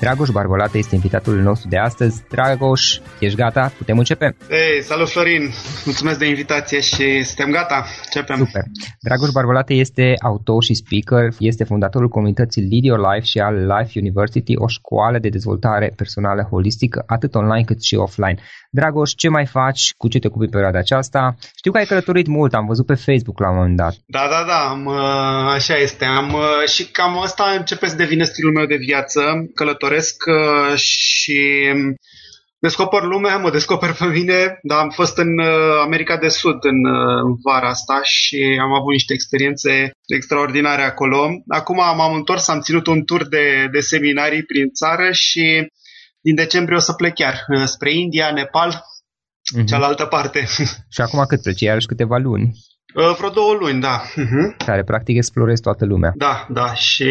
Dragoș Barbolată este invitatul nostru de astăzi. Dragoș, ești gata? Putem începe? Ei, salut Florin! Mulțumesc de invitație și suntem gata. Începem. Super. Dragoș Barbolată este autor și speaker, este fondatorul comunității Lead Your Life și al Life University, o școală de dezvoltare personală holistică, atât online cât și offline. Dragoș, ce mai faci? Cu ce te ocupi perioada aceasta? Știu că ai călătorit mult, am văzut pe Facebook la un moment dat. Da, da, da, am, uh, așa este. Am, uh, și cam asta începe să devină stilul meu de viață. Călătoresc uh, și descoper lumea, mă descoper pe mine, dar am fost în America de Sud în vara asta și am avut niște experiențe extraordinare acolo. Acum m-am întors, am ținut un tur de, de seminarii prin țară și din decembrie o să plec chiar uh, spre India, Nepal, uh-huh. cealaltă parte. Și acum cât pleci? Iarăși câteva luni? Uh, vreo două luni, da. Uh-huh. Care practic explorezi toată lumea. Da, da, și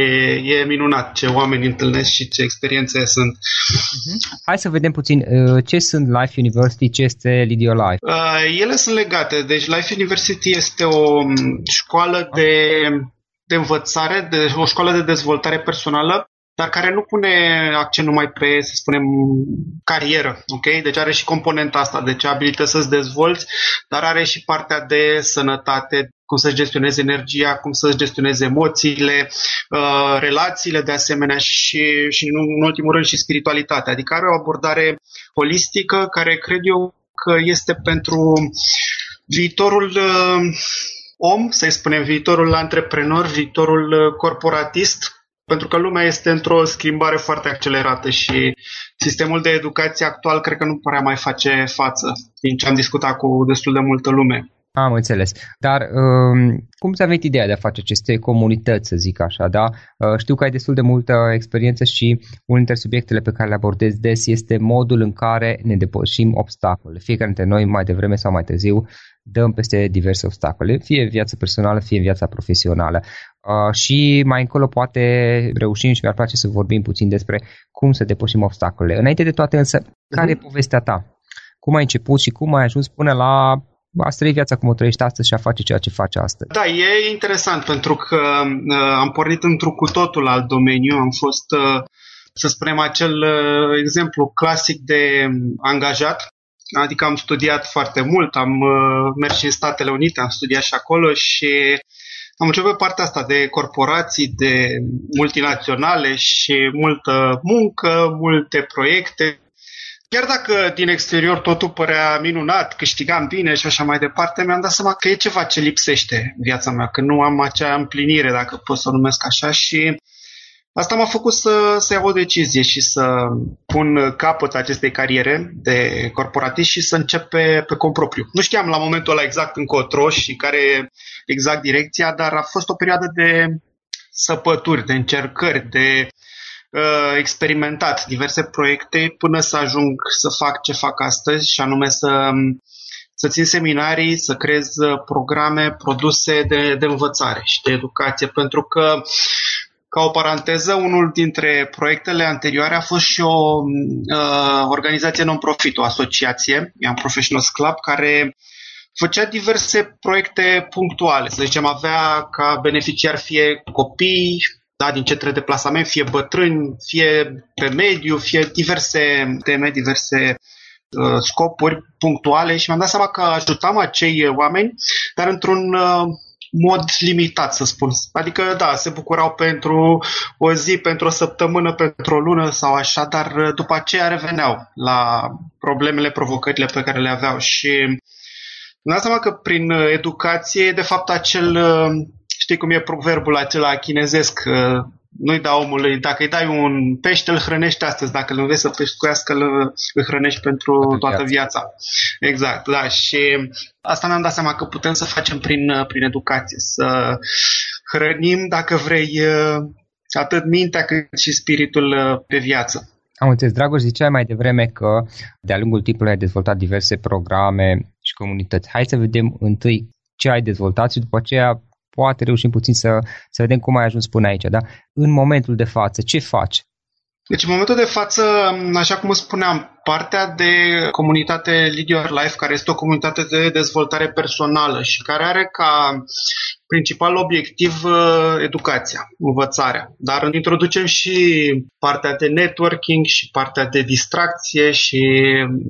e minunat ce oameni întâlnesc și ce experiențe sunt. Uh-huh. Hai să vedem puțin uh, ce sunt Life University, ce este Lidio Life. Uh, ele sunt legate, deci Life University este o um, școală de, de învățare, de, o școală de dezvoltare personală dar care nu pune accent numai pe, să spunem, carieră, ok? Deci are și componenta asta, deci abilități să-ți dezvolți, dar are și partea de sănătate, cum să-și gestioneze energia, cum să-și gestioneze emoțiile, uh, relațiile de asemenea și, și în ultimul rând și spiritualitatea. Adică are o abordare holistică care cred eu că este pentru viitorul uh, om, să-i spunem, viitorul antreprenor, viitorul uh, corporatist, pentru că lumea este într-o schimbare foarte accelerată și sistemul de educație actual cred că nu prea mai face față, din ce am discutat cu destul de multă lume. Am înțeles. Dar um, cum ți-a venit ideea de a face aceste comunități, să zic așa, da? Uh, știu că ai destul de multă experiență și unul dintre subiectele pe care le abordez des este modul în care ne depășim obstacole. Fiecare dintre noi, mai devreme sau mai târziu, dăm peste diverse obstacole, fie viața personală, fie viața profesională. Uh, și mai încolo poate reușim și mi-ar place să vorbim puțin despre cum să depășim obstacolele. Înainte de toate însă, care uh-huh. e povestea ta? Cum ai început și cum ai ajuns până la a trăi viața cum o trăiești astăzi și a face ceea ce face astăzi. Da, e interesant pentru că uh, am pornit într-un cu totul alt domeniu. Am fost, uh, să spunem, acel uh, exemplu clasic de angajat. Adică am studiat foarte mult, am uh, mers și în Statele Unite, am studiat și acolo și am început partea asta de corporații, de multinaționale și multă muncă, multe proiecte. Chiar dacă din exterior totul părea minunat, câștigam bine și așa mai departe, mi-am dat seama că e ceva ce lipsește în viața mea, că nu am acea împlinire, dacă pot să o numesc așa, și Asta m-a făcut să, să iau o decizie și să pun capăt acestei cariere de corporatist și să încep pe, pe cont propriu. Nu știam la momentul ăla exact încotro și care e exact direcția, dar a fost o perioadă de săpături, de încercări, de uh, experimentat diverse proiecte până să ajung să fac ce fac astăzi și anume să, să țin seminarii, să creez programe, produse de, de învățare și de educație, pentru că ca o paranteză, unul dintre proiectele anterioare a fost și o uh, organizație non-profit, o asociație, Young Professionals Club, care făcea diverse proiecte punctuale. Să zicem, avea ca beneficiar fie copii, da, din centre de plasament, fie bătrâni, fie pe mediu, fie diverse teme, diverse uh, scopuri punctuale și mi-am dat seama că ajutam acei oameni, dar într-un uh, mod limitat, să spun. Adică, da, se bucurau pentru o zi, pentru o săptămână, pentru o lună sau așa, dar uh, după aceea reveneau la problemele, provocările pe care le aveau și îmi seama că prin uh, educație, de fapt, acel, uh, știi cum e proverbul acela chinezesc, nu-i da omului, dacă îi dai un pește, îl hrănești astăzi, dacă îl înveți să pescuiască, îl, îl hrănești pentru toată viața. Exact, da. Și asta ne-am dat seama că putem să facem prin, prin educație, să hrănim, dacă vrei, atât mintea cât și spiritul pe viață. Am înțeles, Dragoș, ziceai mai devreme că de-a lungul timpului ai dezvoltat diverse programe și comunități. Hai să vedem întâi ce ai dezvoltat și după aceea poate reușim puțin să, să vedem cum ai ajuns până aici. Da? În momentul de față, ce faci? Deci, în momentul de față, așa cum spuneam, partea de comunitate Lead Your Life, care este o comunitate de dezvoltare personală și care are ca principal obiectiv uh, educația, învățarea. Dar introducem și partea de networking și partea de distracție și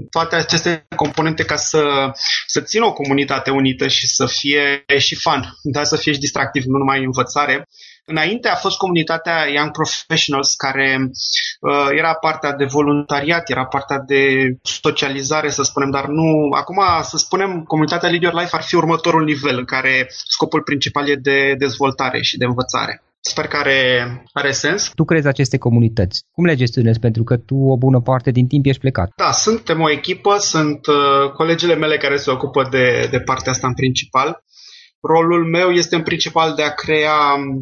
toate aceste componente ca să, să țină o comunitate unită și să fie și fun, dar să fie și distractiv, nu numai învățare. Înainte a fost comunitatea Young Professionals, care uh, era partea de voluntariat, era partea de socializare, să spunem, dar nu... Acum, să spunem, comunitatea Leader Life ar fi următorul nivel, în care scopul principal e de dezvoltare și de învățare. Sper că are, are sens. Tu crezi aceste comunități. Cum le gestionezi? Pentru că tu o bună parte din timp ești plecat. Da, suntem o echipă, sunt uh, colegele mele care se ocupă de, de partea asta în principal. Rolul meu este în principal de a crea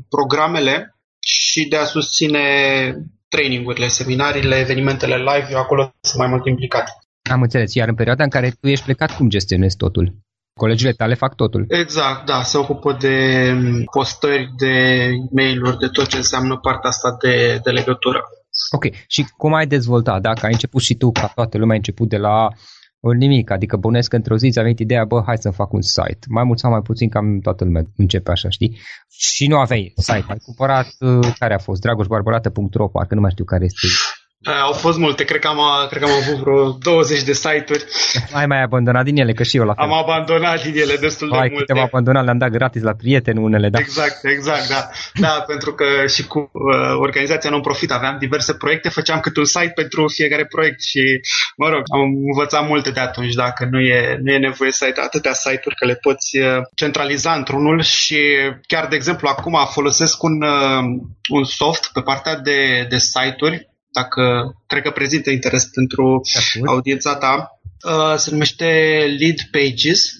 programele și de a susține trainingurile, seminariile, evenimentele live. Eu acolo sunt mai mult implicat. Am înțeles. Iar în perioada în care tu ești plecat, cum gestionezi totul? Colegile tale fac totul. Exact, da, se ocupă de postări, de mail-uri, de tot ce înseamnă partea asta de, de legătură. Ok, și cum ai dezvoltat? Dacă ai început și tu, ca toată lumea, ai început de la ori nimic, adică bănesc într-o zi ți-a venit ideea, bă, hai să fac un site. Mai mult sau mai puțin, cam toată lumea începe așa, știi? Și nu aveai site, ai cumpărat, uh, care a fost, dragoșbarbarată.ro, parcă nu mai știu care este au fost multe, cred că am, cred că am avut vreo 20 de site-uri. Ai mai abandonat din ele, că și eu la fel. Am abandonat din ele destul de Ai, multe. Ai abandonat, le-am dat gratis la prieteni unele, da. Exact, exact, da. Da, pentru că și cu uh, organizația non-profit aveam diverse proiecte, făceam câte un site pentru fiecare proiect și, mă rog, am învățat multe de atunci, dacă nu e, nu e nevoie să ai atâtea site-uri, că le poți uh, centraliza într-unul și chiar, de exemplu, acum folosesc un, uh, un soft pe partea de, de site-uri dacă cred că prezintă interes pentru audiența ta. Uh, se numește Lead Pages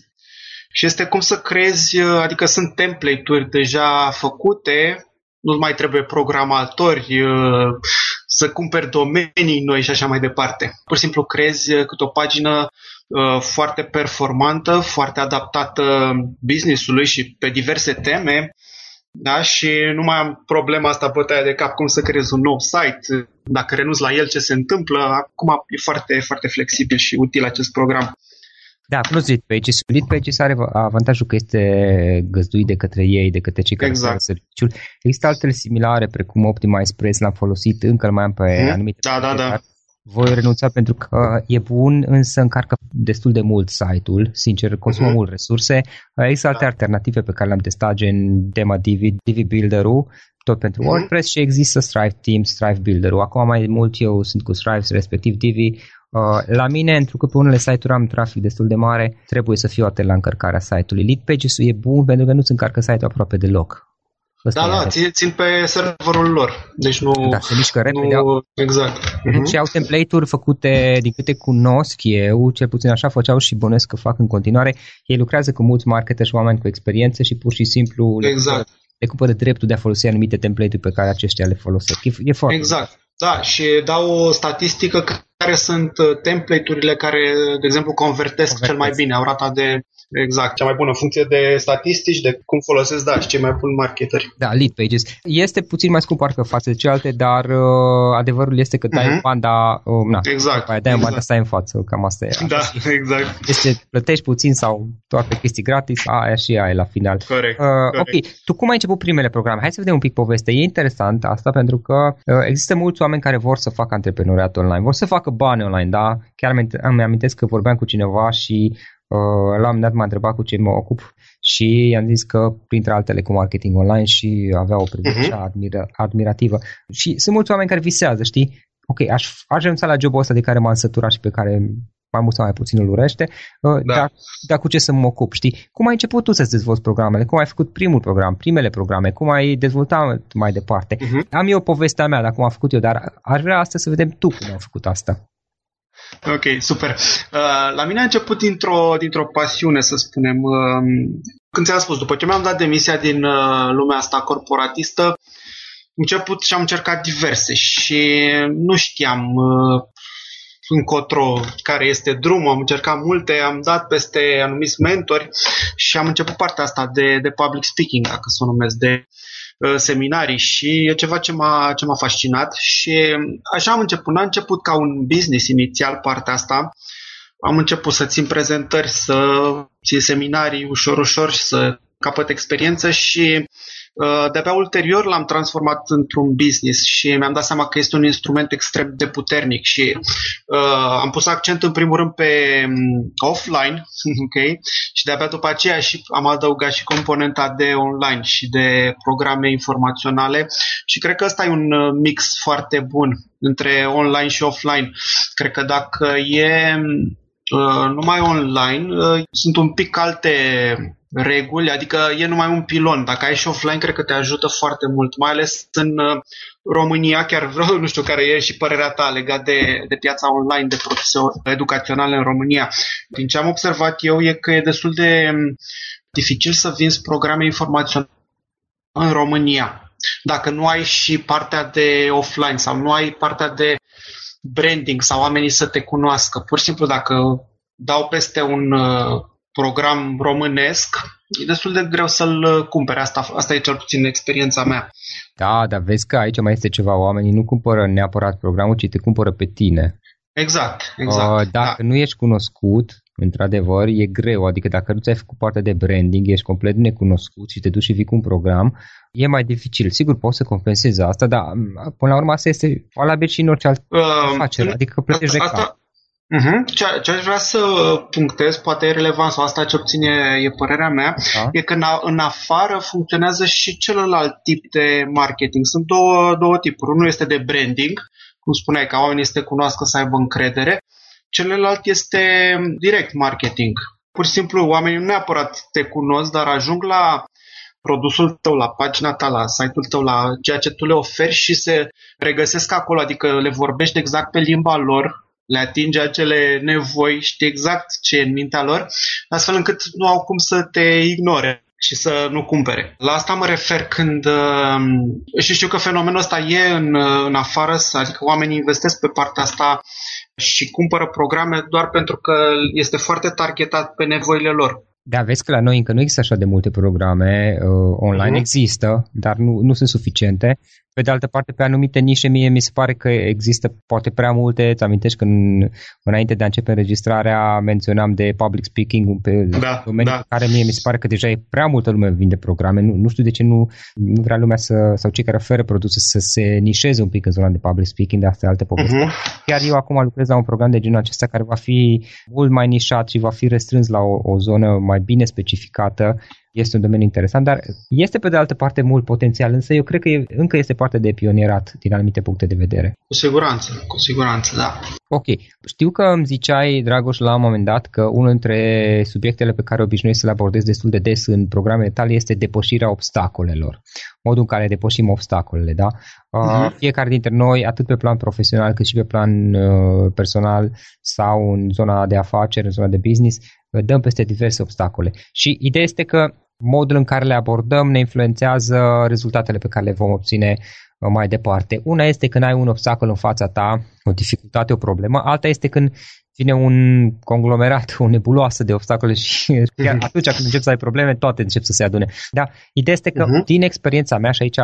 și este cum să creezi, uh, adică sunt template-uri deja făcute, nu mai trebuie programatori, uh, să cumperi domenii noi și așa mai departe. Pur și simplu creezi câte o pagină foarte performantă, foarte adaptată business-ului și pe diverse teme da? și nu mai am problema asta bătaia de cap cum să creez un nou site, dacă renunț la el ce se întâmplă, acum e foarte, foarte flexibil și util acest program. Da, plus Lead Pages. Lead Pages are avantajul că este găzduit de către ei, de către cei care exact. serviciul. Există altele similare, precum Optimize Press, l-am folosit, încă mai am pe hmm? anumite... Da, da, da voi renunța pentru că e bun, însă încarcă destul de mult site-ul, sincer, consumă uh-huh. mult resurse. Există alte da. alternative pe care le-am testat, gen Dema Divi, Divi Builder-ul, tot pentru uh-huh. WordPress și există Strive Teams, Strive Builder-ul. Acum mai mult eu sunt cu Strive, respectiv Divi. Uh, la mine, pentru că pe unele site-uri am trafic destul de mare, trebuie să fiu atent la încărcarea site-ului. Lead Pages-ul e bun pentru că nu-ți încarcă site-ul aproape deloc. Ăsta da, da, țin, țin pe serverul lor. Deci nu... Da, se mișcă repede. Nu, au... exact. Uh-huh. Și au template-uri făcute, din câte cunosc eu, cel puțin așa făceau și bănesc că fac în continuare. Ei lucrează cu mulți marketer și oameni cu experiență și pur și simplu exact. le, le cupă de dreptul de a folosi anumite template-uri pe care aceștia le folosesc. E, e foarte Exact. Da, și dau o statistică care sunt uh, template-urile care, de exemplu, convertesc, convertesc. cel mai bine, au rata de Exact, cea mai bună funcție de statistici, de cum folosesc, da, și cei mai buni marketeri. Da, lead pages. Este puțin mai scump parcă față de celelalte, dar uh, adevărul este că dai uh-huh. banda, uh, na, exact, dai exact. banda, stai în față, cam asta e. Da, exact. Este plătești puțin sau toate chestii gratis, aia și aia la final. Corect, uh, corect. Ok, tu cum ai început primele programe? Hai să vedem un pic poveste. E interesant asta pentru că uh, există mulți oameni care vor să facă antreprenoriat online, vor să facă bani online, da? Chiar îmi amintesc că vorbeam cu cineva și Uh, la un dat m-a întrebat cu ce mă ocup și i-am zis că, printre altele, cu marketing online și avea o privire uh-huh. admira- admirativă. Și sunt mulți oameni care visează, știi? Ok, aș, aș renunța la jobul ăsta de care m-am săturat și pe care mai mult sau mai puțin îl urește, uh, da. dar, dar cu ce să mă ocup, știi? Cum ai început tu să-ți dezvolți programele? Cum ai făcut primul program, primele programe? Cum ai dezvoltat mai departe? Uh-huh. Am eu povestea mea de cum am făcut eu, dar aș vrea astăzi să vedem tu cum ai făcut asta. Ok, super. Uh, la mine a început dintr-o, dintr-o pasiune, să spunem. Uh, când ți-am spus, după ce mi-am dat demisia din uh, lumea asta corporatistă, am început și am încercat diverse și nu știam încotro care este drumul, am încercat multe, am dat peste anumiți mentori și am început partea asta de, de public speaking, dacă să o numesc, de seminarii și e ceva ce m-a, ce m-a fascinat și așa am început. N-a început ca un business inițial partea asta, am început să țin prezentări, să țin seminarii ușor, ușor și să capăt experiență și uh, de-abia ulterior l-am transformat într-un business și mi-am dat seama că este un instrument extrem de puternic și uh, am pus accent în primul rând pe um, offline ok? și de-abia după aceea și am adăugat și componenta de online și de programe informaționale și cred că ăsta e un uh, mix foarte bun între online și offline. Cred că dacă e uh, numai online, uh, sunt un pic alte reguli, adică e numai un pilon. Dacă ai și offline, cred că te ajută foarte mult, mai ales în uh, România, chiar vreau, nu știu care e și părerea ta legat de, de piața online de profesor educaționale în România. Din ce am observat eu e că e destul de um, dificil să vinzi programe informaționale în România. Dacă nu ai și partea de offline sau nu ai partea de branding sau oamenii să te cunoască. Pur și simplu dacă dau peste un uh, program românesc, e destul de greu să-l cumpere. Asta, asta e cel puțin experiența mea. Da, dar vezi că aici mai este ceva. Oamenii nu cumpără neapărat programul, ci te cumpără pe tine. Exact, exact. Uh, dacă da. nu ești cunoscut, într-adevăr, e greu. Adică dacă nu ți-ai făcut parte de branding, ești complet necunoscut și te duci și vii cu un program, e mai dificil. Sigur, poți să compensezi asta, dar până la urmă asta este valabil și în orice altă uh, afacere. Adică plătești de cap. Uh-huh. Ce, ce aș vrea să punctez, poate e relevant sau asta ce obține e părerea mea, da. e că în, în afară funcționează și celălalt tip de marketing. Sunt două, două tipuri. Unul este de branding, cum spuneai, ca oamenii să te cunoască, să aibă încredere. Celălalt este direct marketing. Pur și simplu, oamenii nu neapărat te cunosc, dar ajung la produsul tău, la pagina ta, la site-ul tău, la ceea ce tu le oferi și se regăsesc acolo, adică le vorbești exact pe limba lor, le atinge acele nevoi, știi exact ce e în mintea lor, astfel încât nu au cum să te ignore și să nu cumpere. La asta mă refer când uh, și știu că fenomenul ăsta e în, uh, în afară, adică oamenii investesc pe partea asta și cumpără programe doar pentru că este foarte targetat pe nevoile lor. Da, vezi că la noi încă nu există așa de multe programe uh, online, uh-huh. există, dar nu, nu sunt suficiente pe de altă parte, pe anumite nișe, mie mi se pare că există poate prea multe. Îți amintești când înainte de a începe înregistrarea menționam de public speaking pe da, domeniu da. care mie mi se pare că deja e prea multă lume vinde programe. Nu, nu știu de ce nu, nu vrea lumea să, sau cei care oferă produse să se nișeze un pic în zona de public speaking, de astea alte povesti. Uh-huh. Chiar eu acum lucrez la un program de genul acesta care va fi mult mai nișat și va fi restrâns la o, o zonă mai bine specificată este un domeniu interesant, dar este pe de altă parte mult potențial, însă eu cred că e, încă este parte de pionierat din anumite puncte de vedere. Cu siguranță, cu siguranță, da. Ok. Știu că îmi ziceai, Dragoș, la un moment dat că unul dintre subiectele pe care obișnuiesc să le abordez destul de des în programele tale este depășirea obstacolelor. Modul în care depășim obstacolele, da? Uh-huh. Fiecare dintre noi, atât pe plan profesional cât și pe plan uh, personal sau în zona de afaceri, în zona de business, dăm peste diverse obstacole. Și ideea este că modul în care le abordăm ne influențează rezultatele pe care le vom obține uh, mai departe. Una este când ai un obstacol în fața ta, o dificultate, o problemă, alta este când vine un conglomerat, o nebuloasă de obstacole și chiar mhm. atunci când începi să ai probleme, toate încep să se adune. Da, ideea este că uh-huh. din experiența mea și aici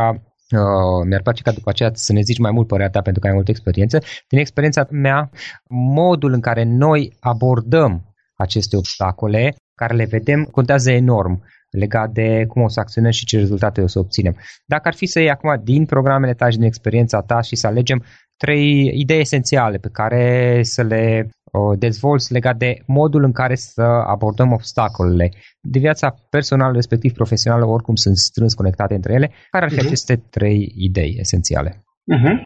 Uh, mi-ar place ca după aceea să ne zici mai mult părerea ta pentru că ai multă experiență. Din experiența mea, modul în care noi abordăm aceste obstacole, care le vedem, contează enorm legat de cum o să acționăm și ce rezultate o să obținem. Dacă ar fi să iei acum din programele tale și din experiența ta și să alegem trei idei esențiale pe care să le dezvolți legat de modul în care să abordăm obstacolele de viața personală, respectiv profesională, oricum sunt strâns conectate între ele, care ar fi uh-huh. aceste trei idei esențiale? Uh-huh.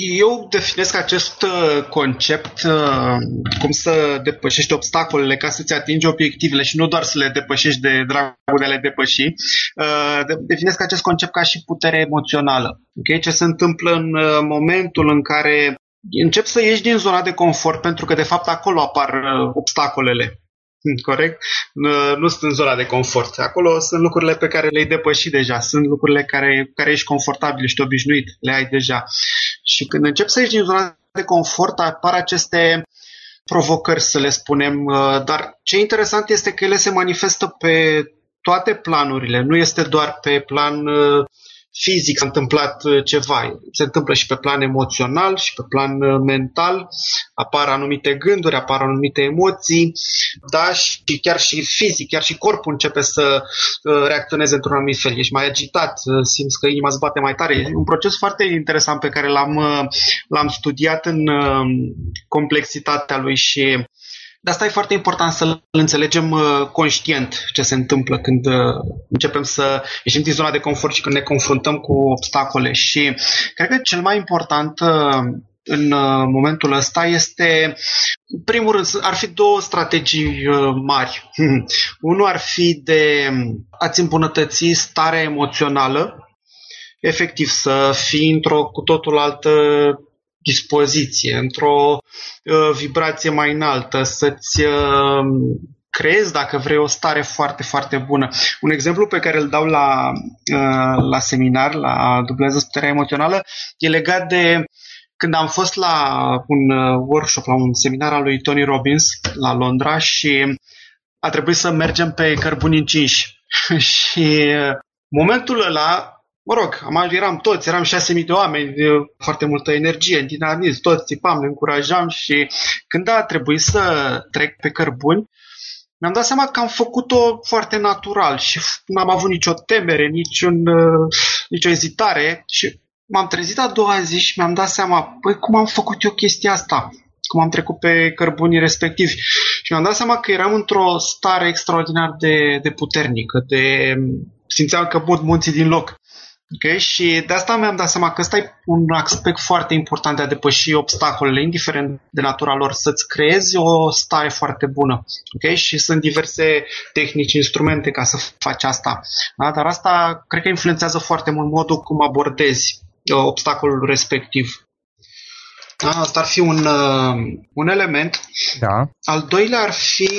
Eu definesc acest uh, concept uh, cum să depășești obstacolele ca să-ți atingi obiectivele și nu doar să le depășești de dragul de a le depăși. Uh, definesc acest concept ca și putere emoțională. Okay? Ce se întâmplă în momentul în care încep să ieși din zona de confort pentru că de fapt acolo apar obstacolele. Corect? Nu sunt în zona de confort. Acolo sunt lucrurile pe care le-ai depășit deja. Sunt lucrurile care, care ești confortabil, ești obișnuit, le ai deja. Și când începi să ieși din zona de confort, apar aceste provocări, să le spunem, uh, dar ce interesant este că ele se manifestă pe toate planurile, nu este doar pe plan uh, fizic s-a întâmplat uh, ceva. Se întâmplă și pe plan emoțional și pe plan uh, mental. Apar anumite gânduri, apar anumite emoții, da, și chiar și fizic, chiar și corpul începe să uh, reacționeze într-un anumit fel. Ești mai agitat, simți că inima îți bate mai tare. E un proces foarte interesant pe care l-am, l-am studiat în complexitatea lui și de asta e foarte important să-l înțelegem uh, conștient ce se întâmplă când uh, începem să ieșim din zona de confort și când ne confruntăm cu obstacole. Și cred că cel mai important uh, în momentul ăsta este, în primul rând, ar fi două strategii mari. Unul ar fi de a-ți îmbunătăți starea emoțională, efectiv să fii într-o cu totul altă dispoziție, într-o uh, vibrație mai înaltă, să-ți uh, creezi, dacă vrei, o stare foarte, foarte bună. Un exemplu pe care îl dau la, uh, la seminar, la dublează puterea emoțională, e legat de când am fost la un uh, workshop, la un seminar al lui Tony Robbins la Londra și a trebuit să mergem pe cărbuni încinși. și uh, momentul ăla mă rog, am, eram toți, eram 6.000 de oameni, foarte multă energie, dinamism, toți țipam, ne încurajam și când a trebuit să trec pe cărbuni, mi-am dat seama că am făcut-o foarte natural și n-am avut nicio temere, niciun, uh, nicio ezitare și m-am trezit a doua zi și mi-am dat seama, păi cum am făcut eu chestia asta? Cum am trecut pe cărbunii respectivi? Și mi-am dat seama că eram într-o stare extraordinar de, de puternică, de simțeam că bud munții din loc. Okay? Și de asta mi-am dat seama că ăsta e un aspect foarte important de a depăși obstacolele, indiferent de natura lor, să-ți creezi o stare foarte bună. Okay? Și sunt diverse tehnici, instrumente ca să faci asta. Da? Dar asta cred că influențează foarte mult modul cum abordezi uh, obstacolul respectiv. Da, asta ar fi un, uh, un element. Da. Al doilea ar fi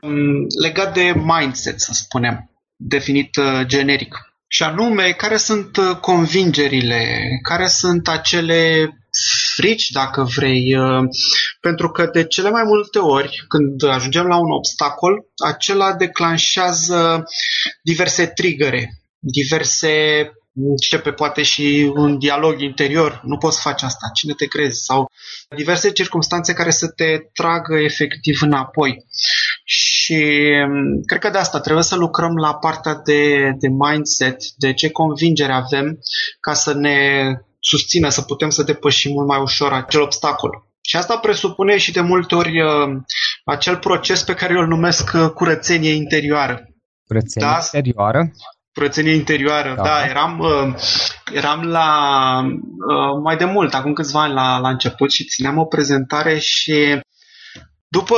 um, legat de mindset, să spunem, definit uh, generic și anume care sunt uh, convingerile, care sunt acele frici, dacă vrei, uh, pentru că de cele mai multe ori, când ajungem la un obstacol, acela declanșează diverse trigăre, diverse începe poate și un dialog interior, nu poți face asta, cine te crezi? Sau diverse circunstanțe care să te tragă efectiv înapoi. Și mm, cred că de asta trebuie să lucrăm la partea de, de mindset, de ce convingere avem ca să ne susțină, să putem să depășim mult mai ușor acel obstacol. Și asta presupune și de multe ori uh, acel proces pe care eu îl numesc uh, curățenie interioară. Curățenie da? interioară? Curățenie interioară, da. da eram, uh, eram la mai de mult, acum câțiva ani la, la început și țineam o prezentare și după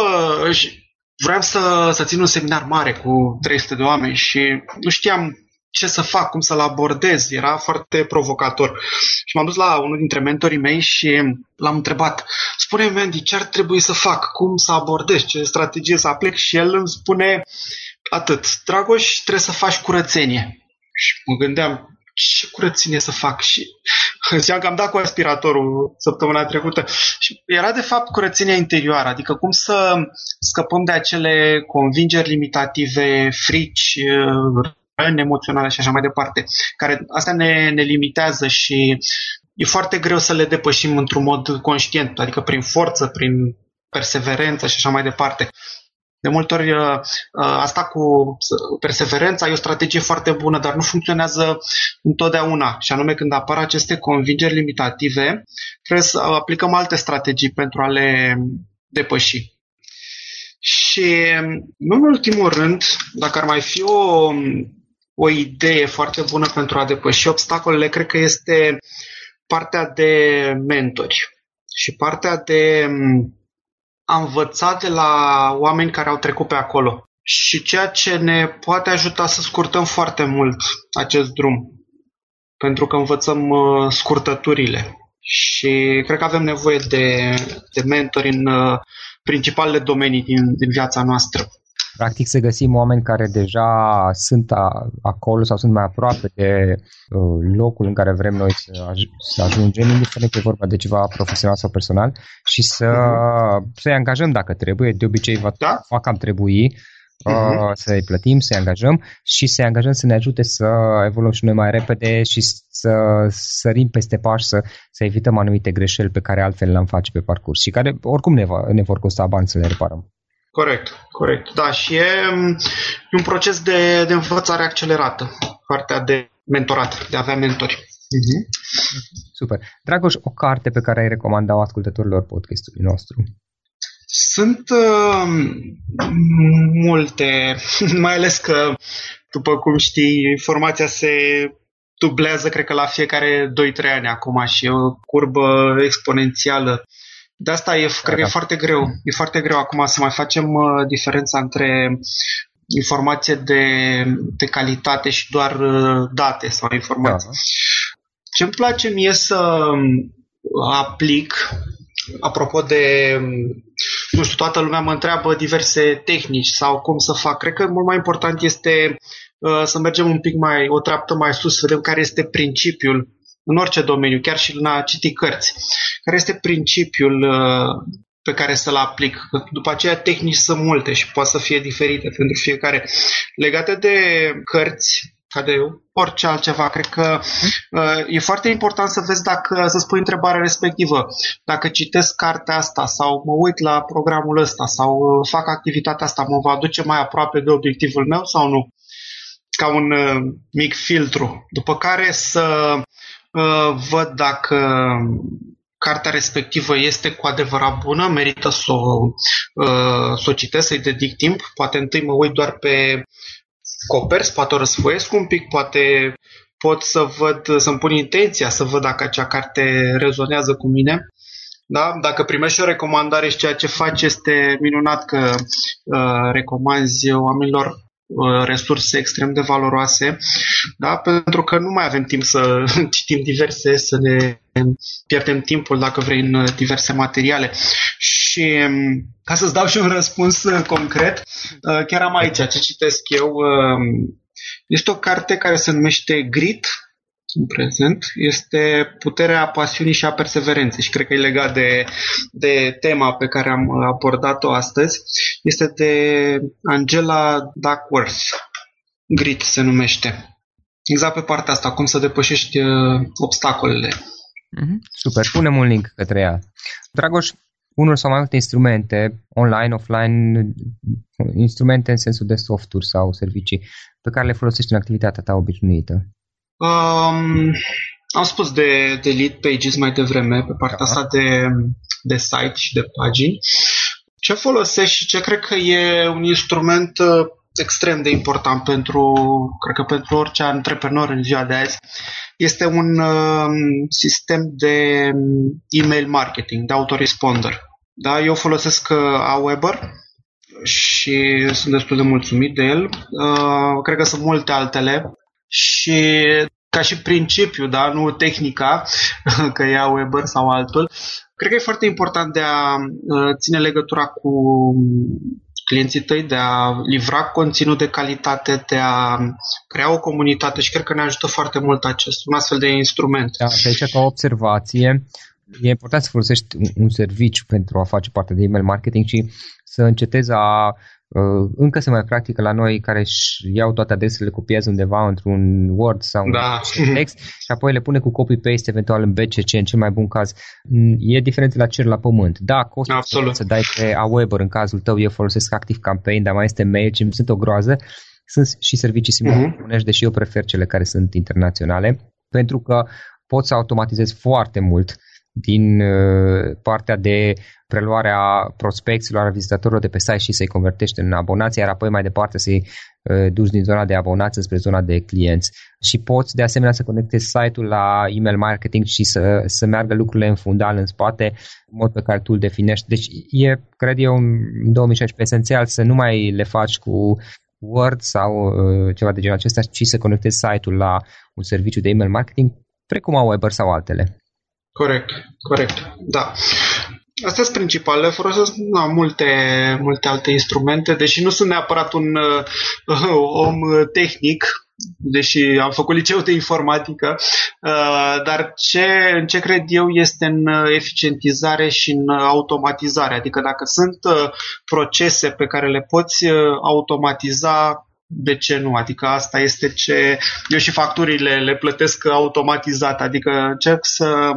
vreau să, să țin un seminar mare cu 300 de oameni și nu știam ce să fac, cum să-l abordez. Era foarte provocator. Și m-am dus la unul dintre mentorii mei și l-am întrebat, spune-mi, Andy, ce ar trebui să fac, cum să abordez, ce strategie să aplic și el îmi spune atât, Dragoș, trebuie să faci curățenie. Și mă gândeam, ce curățenie să fac și ziceam că am dat cu aspiratorul săptămâna trecută și era de fapt curățenia interioară, adică cum să scăpăm de acele convingeri limitative, frici, răni emoționale și așa mai departe, care asta ne, ne limitează și e foarte greu să le depășim într-un mod conștient, adică prin forță, prin perseverență și așa mai departe. De multe ori uh, uh, asta cu perseverența e o strategie foarte bună, dar nu funcționează întotdeauna. Și anume când apar aceste convingeri limitative, trebuie să aplicăm alte strategii pentru a le depăși. Și nu în ultimul rând, dacă ar mai fi o, o idee foarte bună pentru a depăși obstacolele, cred că este partea de mentori și partea de a învățat de la oameni care au trecut pe acolo și ceea ce ne poate ajuta să scurtăm foarte mult acest drum, pentru că învățăm uh, scurtăturile și cred că avem nevoie de, de mentori în uh, principalele domenii din, din viața noastră. Practic să găsim oameni care deja sunt a, acolo sau sunt mai aproape de uh, locul în care vrem noi să, aj- să ajungem, indiferent că e vorba de ceva profesional sau personal, și să, uh-huh. să-i angajăm dacă trebuie. De obicei va, da? va cam trebui uh-huh. să-i plătim, să-i angajăm și să-i angajăm să ne ajute să evoluăm și noi mai repede și să sărim peste pași, să, să evităm anumite greșeli pe care altfel le-am face pe parcurs și care oricum ne, va, ne vor costa bani să le reparăm. Corect, corect. Da, și e, e un proces de, de învățare accelerată, partea de mentorat, de a avea mentori. Uh-huh. Super. Dragoș, o carte pe care ai recomandat ascultătorilor podcastului nostru? Sunt uh, multe, mai ales că, după cum știi, informația se dublează, cred că la fiecare 2-3 ani acum și e o curbă exponențială. De asta e, cred că e da. foarte greu. E foarte greu acum să mai facem uh, diferența între informație de, de calitate și doar uh, date sau informații. Da. Ce îmi place mie să aplic apropo de, nu știu, toată lumea mă întreabă diverse tehnici sau cum să fac. Cred că mult mai important este uh, să mergem un pic mai, o treaptă mai sus, să vedem care este principiul în orice domeniu, chiar și în a citi cărți, care este principiul uh, pe care să-l aplic. După aceea tehnici sunt multe și poate să fie diferite pentru fiecare. Legate de cărți, ca de orice altceva. Cred că uh, e foarte important să vezi dacă, să spui întrebarea respectivă. Dacă citesc cartea asta sau mă uit la programul ăsta sau uh, fac activitatea asta, mă va aduce mai aproape de obiectivul meu sau nu? Ca un uh, mic filtru. După care să uh, văd dacă cartea respectivă este cu adevărat bună, merită să o, uh, să o citesc, să-i dedic timp. Poate întâi mă uit doar pe coperți, poate o răsfoiesc un pic, poate pot să văd, să-mi pun intenția să văd dacă acea carte rezonează cu mine. Da? Dacă primești o recomandare și ceea ce faci este minunat că uh, recomanzi oamenilor Uh, resurse extrem de valoroase, da? pentru că nu mai avem timp să citim diverse, să ne pierdem timpul, dacă vrei, în diverse materiale. Și um, ca să-ți dau și un răspuns uh, concret, uh, chiar am aici ce citesc eu. Um, este o carte care se numește Grit, în prezent este puterea pasiunii și a perseverenței și cred că e legat de, de tema pe care am abordat-o astăzi. Este de Angela Duckworth, Grit se numește. Exact pe partea asta, cum să depășești uh, obstacolele. Mm-hmm. Super, punem un link către ea. Dragoș, unul sau mai multe instrumente, online, offline, instrumente în sensul de softuri sau servicii, pe care le folosești în activitatea ta obișnuită? Um, am spus de, de lead pages mai devreme, pe partea da. asta de, de site și de pagini. Ce folosesc și ce cred că e un instrument uh, extrem de important pentru, cred că pentru orice antreprenor în ziua de azi, este un uh, sistem de um, email marketing, de autoresponder. Da, eu folosesc uh, Aweber și sunt destul de mulțumit de el. Uh, cred că sunt multe altele și ca și principiu, da, nu tehnica, că ia Weber sau altul, cred că e foarte important de a uh, ține legătura cu clienții tăi, de a livra conținut de calitate, de a crea o comunitate și cred că ne ajută foarte mult acest, un astfel de instrument. Da, și aici ca observație, e important să folosești un, un serviciu pentru a face parte de email marketing și să încetezi a Uh, încă se mai practică la noi care își iau toate adresele, le copiază undeva într-un Word sau da. un text și apoi le pune cu copy-paste eventual în BCC, în cel mai bun caz. Mm, e diferență la cer la pământ. Da, costă Absolut. să dai pe Aweber în cazul tău, eu folosesc Active Campaign, dar mai este mail și sunt o groază. Sunt și servicii simulate, uh-huh. deși eu prefer cele care sunt internaționale, pentru că pot să automatizez foarte mult din uh, partea de preluare a prospecților, a vizitatorilor de pe site și să-i convertești în abonați, iar apoi mai departe să-i uh, duci din zona de abonați spre zona de clienți. Și poți de asemenea să conectezi site-ul la email marketing și să, să meargă lucrurile în fundal, în spate, în mod pe care tu îl definești. Deci e, cred eu, în 2016 esențial să nu mai le faci cu Word sau uh, ceva de genul acesta, ci să conectezi site-ul la un serviciu de email marketing, precum Aweber sau altele. Corect, corect, da. Astea sunt principalele, folosesc na, multe, multe alte instrumente, deși nu sunt neapărat un uh, om tehnic, deși am făcut liceu de informatică, uh, dar ce, în ce cred eu este în eficientizare și în automatizare. Adică dacă sunt uh, procese pe care le poți uh, automatiza de ce nu? Adică asta este ce... Eu și facturile le plătesc automatizat, adică încerc să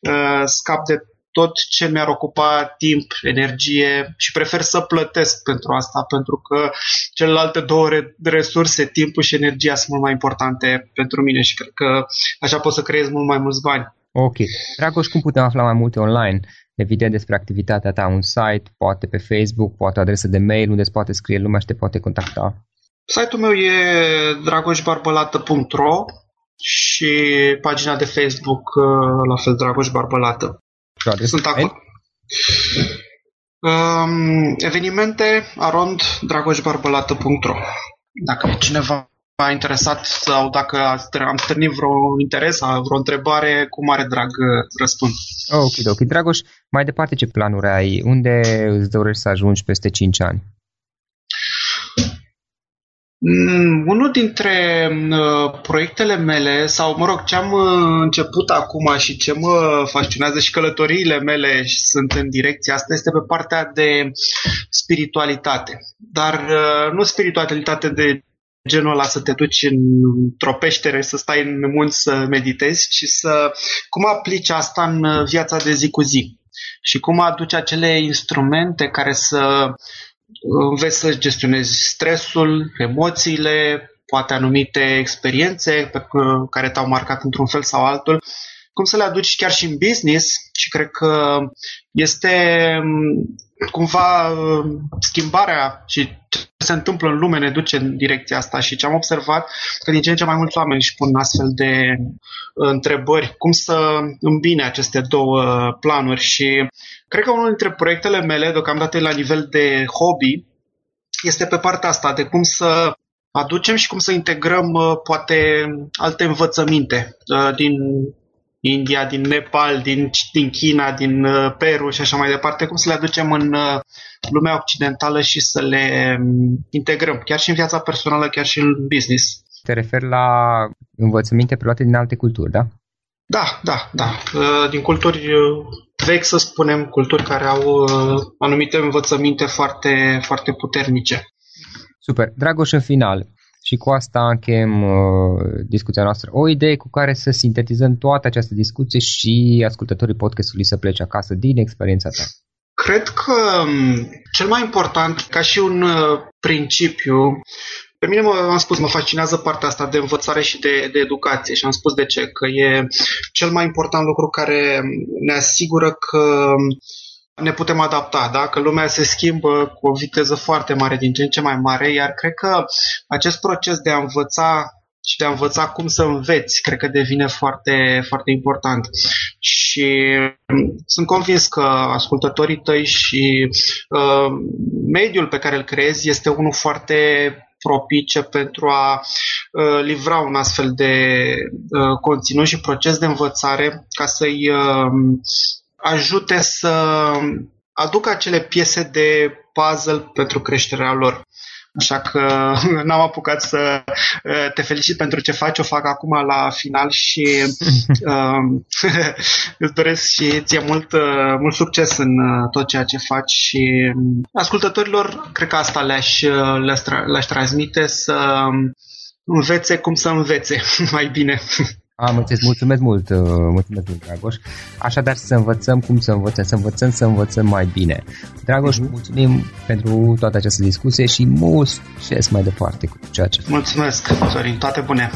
uh, scap de tot ce mi-ar ocupa timp, energie și prefer să plătesc pentru asta, pentru că celelalte două resurse, timpul și energia, sunt mult mai importante pentru mine și cred că așa pot să creez mult mai mulți bani. Ok. Dragoș, cum putem afla mai multe online? Evident despre activitatea ta, un site, poate pe Facebook, poate o adresă de mail unde îți poate scrie lumea și te poate contacta. Site-ul meu e dragoșbarbălată.ro și pagina de Facebook la fel Dragoș Barbălată. Sunt acolo. Um, evenimente arond dragoșbarbălată.ro Dacă e cineva interesat sau dacă am stârnit vreo interes sau vreo întrebare, cu mare drag răspund. Ok, ok. Dragoș, mai departe ce planuri ai? Unde îți dorești să ajungi peste 5 ani? Mm, unul dintre uh, proiectele mele, sau mă rog, ce am uh, început acum și ce mă fascinează și călătoriile mele sunt în direcția asta, este pe partea de spiritualitate. Dar uh, nu spiritualitate de genul ăla să te duci într-o peștere, să stai în munți să meditezi, ci să cum aplici asta în viața de zi cu zi și cum aduci acele instrumente care să înveți să gestionezi stresul, emoțiile, poate anumite experiențe pe care te-au marcat într-un fel sau altul, cum să le aduci chiar și în business și cred că este cumva schimbarea și ce se întâmplă în lume ne duce în direcția asta. Și ce am observat că din ce în ce mai mulți oameni își pun astfel de întrebări, cum să îmbine aceste două planuri. Și Cred că unul dintre proiectele mele, deocamdată la nivel de hobby, este pe partea asta, de cum să aducem și cum să integrăm uh, poate alte învățăminte uh, din India, din Nepal, din, din China, din uh, Peru și așa mai departe, cum să le aducem în lumea occidentală și să le um, integrăm, chiar și în viața personală, chiar și în business. Te referi la învățăminte preluate din alte culturi, da? Da, da, da. Din culturi vechi, să spunem, culturi care au uh, anumite învățăminte foarte, foarte puternice. Super. Dragoș, în final, și cu asta încheiem uh, discuția noastră. O idee cu care să sintetizăm toată această discuție și ascultătorii podcastului să plece acasă din experiența ta. Cred că um, cel mai important, ca și un uh, principiu, pe mine, mă, am spus, mă fascinează partea asta de învățare și de, de educație și am spus de ce, că e cel mai important lucru care ne asigură că ne putem adapta, da? că lumea se schimbă cu o viteză foarte mare, din ce în ce mai mare, iar cred că acest proces de a învăța și de a învăța cum să înveți, cred că devine foarte, foarte important. Și sunt convins că ascultătorii tăi și uh, mediul pe care îl creezi este unul foarte propice pentru a uh, livra un astfel de uh, conținut și proces de învățare ca să-i uh, ajute să aducă acele piese de puzzle pentru creșterea lor. Așa că n-am apucat să te felicit pentru ce faci, o fac acum la final și uh, îți doresc și ție mult, uh, mult succes în uh, tot ceea ce faci și ascultătorilor, cred că asta le-aș, le-aș, le-aș transmite să învețe cum să învețe mai bine. Am înțeles, mulțumesc mult, uh, mulțumesc mult, Dragoș. Așadar, să învățăm cum să învățăm, să învățăm să învățăm mai bine. Dragoș, uh-huh. mulțumim pentru toată această discuție și mult succes mai departe cu ceea ce Mulțumesc, Sorin, toate bune!